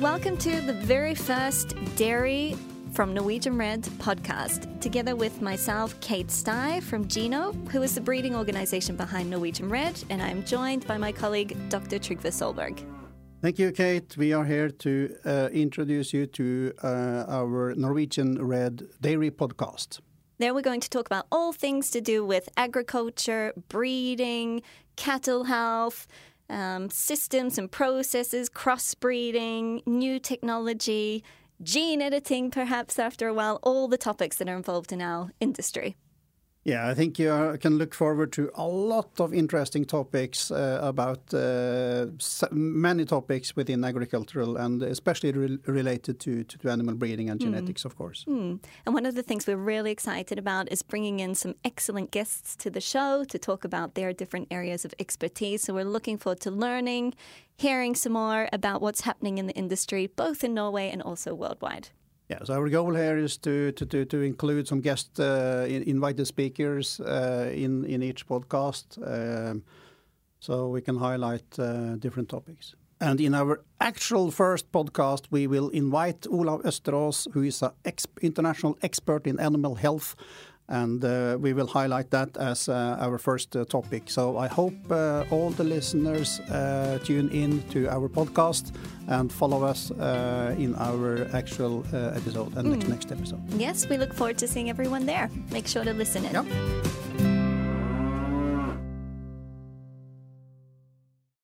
Welcome to the very first Dairy from Norwegian Red podcast, together with myself, Kate Stye from Geno, who is the breeding organization behind Norwegian Red, and I'm joined by my colleague, Dr. Trygve Solberg. Thank you, Kate. We are here to uh, introduce you to uh, our Norwegian Red Dairy podcast. There, we're going to talk about all things to do with agriculture, breeding, cattle health, um, systems and processes, crossbreeding, new technology, gene editing, perhaps after a while, all the topics that are involved in our industry. Yeah, I think you are, can look forward to a lot of interesting topics uh, about uh, many topics within agricultural and especially re related to, to, animal breeding and hmm. genetics, mm. of course. Mm. And one of the things we're really excited about is bringing in some excellent guests to the show to talk about their different areas of expertise. So we're looking forward to learning, hearing some more about what's happening in the industry, both in Norway and also worldwide. Yeah, so our goal here is to to to, to include some guest uh, invited speakers uh, in in each podcast, um, so we can highlight uh, different topics. And in our actual first podcast, we will invite Olav Österås, who is an international expert in animal health and uh, we will highlight that as uh, our first uh, topic. So I hope uh, all the listeners uh, tune in to our podcast and follow us uh, in our actual episode and mm. next, next episode. Yes, we look forward to seeing everyone there. Make sure to listen in.